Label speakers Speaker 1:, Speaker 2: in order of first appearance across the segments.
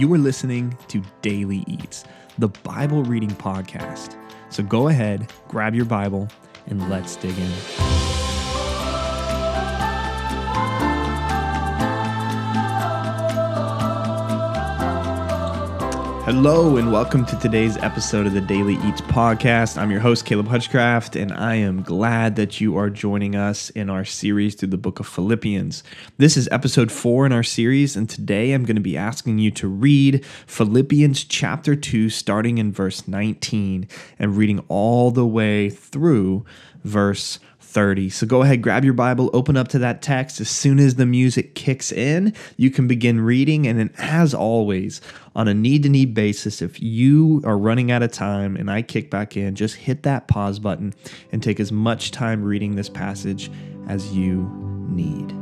Speaker 1: You are listening to Daily Eats, the Bible reading podcast. So go ahead, grab your Bible, and let's dig in. Hello, and welcome to today's episode of the Daily Eats podcast. I'm your host, Caleb Hutchcraft, and I am glad that you are joining us in our series through the book of Philippians. This is episode four in our series, and today I'm going to be asking you to read Philippians chapter 2, starting in verse 19, and reading all the way through verse 30. So go ahead, grab your Bible, open up to that text. As soon as the music kicks in, you can begin reading. And then, as always, on a need to need basis, if you are running out of time and I kick back in, just hit that pause button and take as much time reading this passage as you need.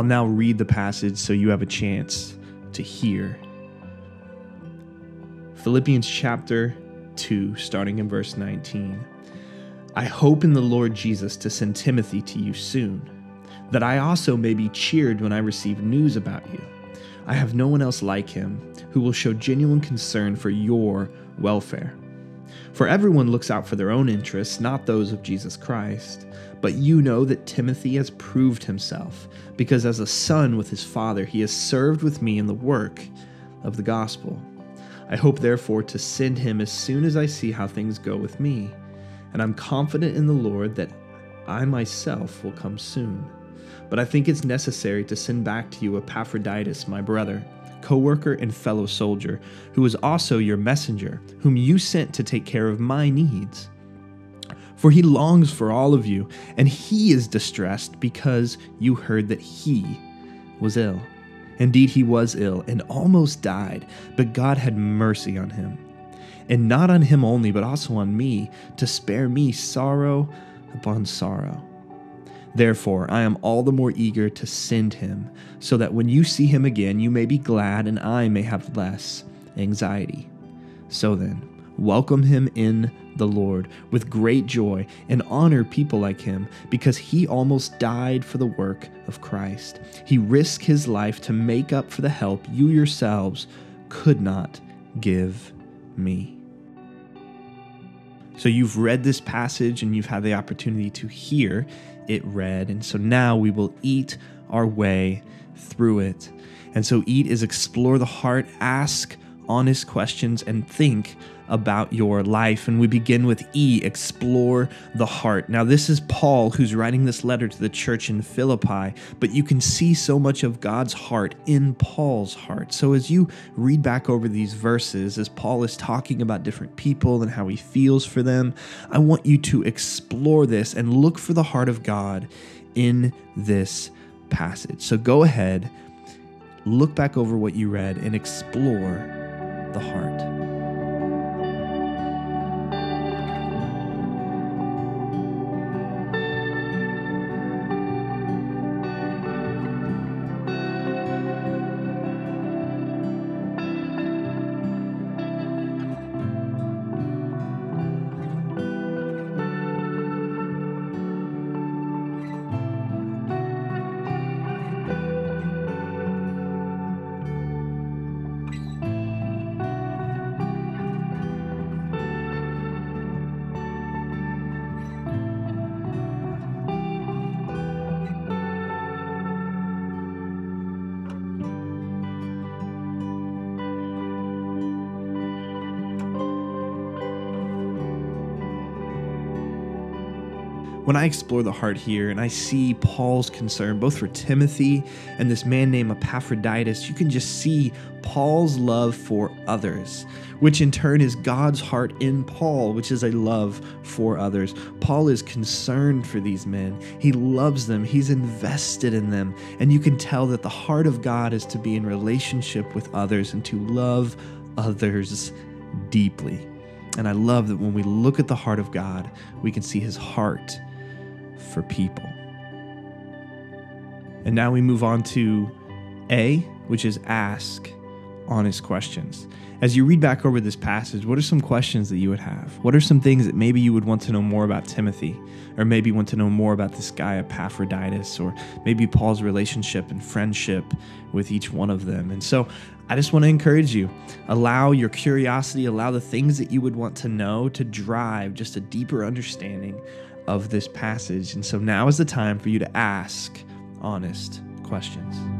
Speaker 1: I'll now read the passage so you have a chance to hear. Philippians chapter 2, starting in verse 19. I hope in the Lord Jesus to send Timothy to you soon, that I also may be cheered when I receive news about you. I have no one else like him who will show genuine concern for your welfare. For everyone looks out for their own interests, not those of Jesus Christ. But you know that Timothy has proved himself, because as a son with his father, he has served with me in the work of the gospel. I hope, therefore, to send him as soon as I see how things go with me. And I'm confident in the Lord that I myself will come soon. But I think it's necessary to send back to you Epaphroditus, my brother, co worker and fellow soldier, who is also your messenger, whom you sent to take care of my needs for he longs for all of you, and he is distressed because you heard that he was ill. Indeed, he was ill and almost died, but God had mercy on him. And not on him only, but also on me, to spare me sorrow upon sorrow. Therefore, I am all the more eager to send him, so that when you see him again, you may be glad and I may have less anxiety. So then, welcome him in the Lord with great joy and honor people like him because he almost died for the work of Christ. He risked his life to make up for the help you yourselves could not give me. So you've read this passage and you've had the opportunity to hear it read. And so now we will eat our way through it. And so eat is explore the heart, ask honest questions, and think about your life. And we begin with E, explore the heart. Now, this is Paul who's writing this letter to the church in Philippi, but you can see so much of God's heart in Paul's heart. So as you read back over these verses, as Paul is talking about different people and how he feels for them, I want you to explore this and look for the heart of God in this passage. So go ahead, look back over what you read, and explore the heart. When I explore the heart here and I see Paul's concern both for Timothy and this man named Epaphroditus, you can just see Paul's love for others, which in turn is God's heart in Paul, which is a love for others. Paul is concerned for these men. He loves them, he's invested in them, and you can tell that the heart of God is to be in relationship with others and to love others deeply. And I love that when we look at the heart of God, we can see his heart for people. And now we move on to A, which is ask honest questions. As you read back over this passage, what are some questions that you would have? What are some things that maybe you would want to know more about Timothy, or maybe want to know more about this guy Epaphroditus, or maybe Paul's relationship and friendship with each one of them? And so I just want to encourage you allow your curiosity, allow the things that you would want to know to drive just a deeper understanding of this passage. And so now is the time for you to ask honest questions.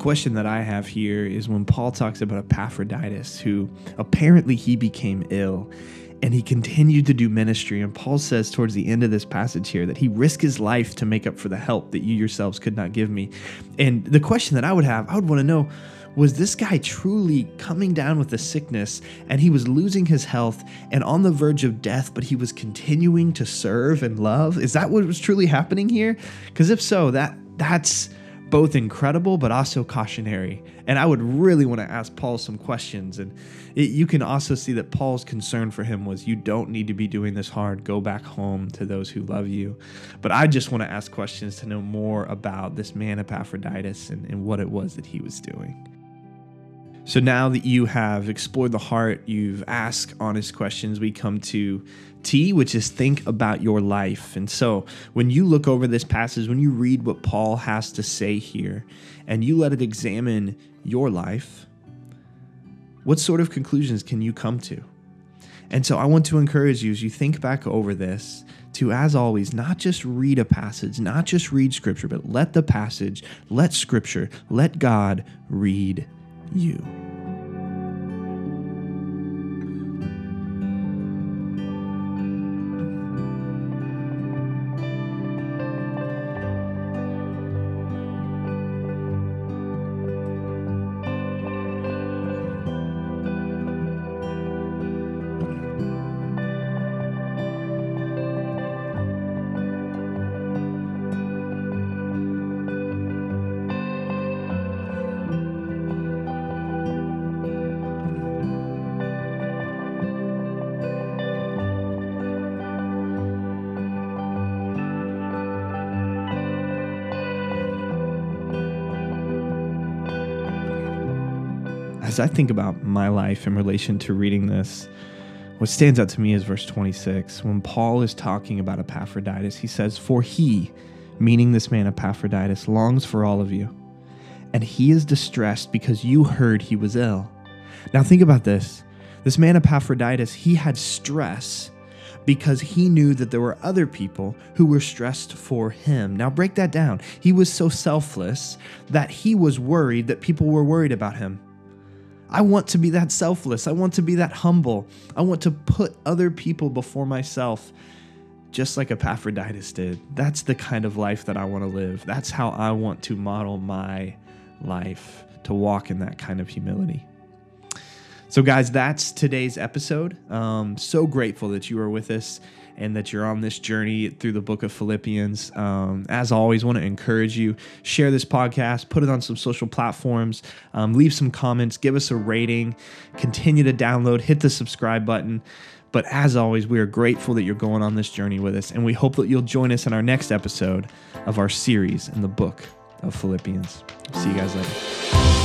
Speaker 1: Question that I have here is when Paul talks about Epaphroditus, who apparently he became ill and he continued to do ministry. And Paul says towards the end of this passage here that he risked his life to make up for the help that you yourselves could not give me. And the question that I would have, I would want to know was this guy truly coming down with a sickness and he was losing his health and on the verge of death, but he was continuing to serve and love? Is that what was truly happening here? Because if so, that that's both incredible but also cautionary. And I would really want to ask Paul some questions. And it, you can also see that Paul's concern for him was you don't need to be doing this hard. Go back home to those who love you. But I just want to ask questions to know more about this man Epaphroditus and, and what it was that he was doing. So now that you have explored the heart, you've asked honest questions, we come to T, which is think about your life. And so when you look over this passage, when you read what Paul has to say here, and you let it examine your life, what sort of conclusions can you come to? And so I want to encourage you as you think back over this to, as always, not just read a passage, not just read scripture, but let the passage, let scripture, let God read you. As I think about my life in relation to reading this, what stands out to me is verse 26. When Paul is talking about Epaphroditus, he says, For he, meaning this man Epaphroditus, longs for all of you, and he is distressed because you heard he was ill. Now think about this. This man Epaphroditus, he had stress because he knew that there were other people who were stressed for him. Now, break that down. He was so selfless that he was worried that people were worried about him. I want to be that selfless. I want to be that humble. I want to put other people before myself, just like Epaphroditus did. That's the kind of life that I want to live. That's how I want to model my life, to walk in that kind of humility. So, guys, that's today's episode. Um, so grateful that you are with us and that you're on this journey through the book of Philippians. Um, as always, want to encourage you share this podcast, put it on some social platforms, um, leave some comments, give us a rating, continue to download, hit the subscribe button. But as always, we are grateful that you're going on this journey with us, and we hope that you'll join us in our next episode of our series in the book of Philippians. See you guys later.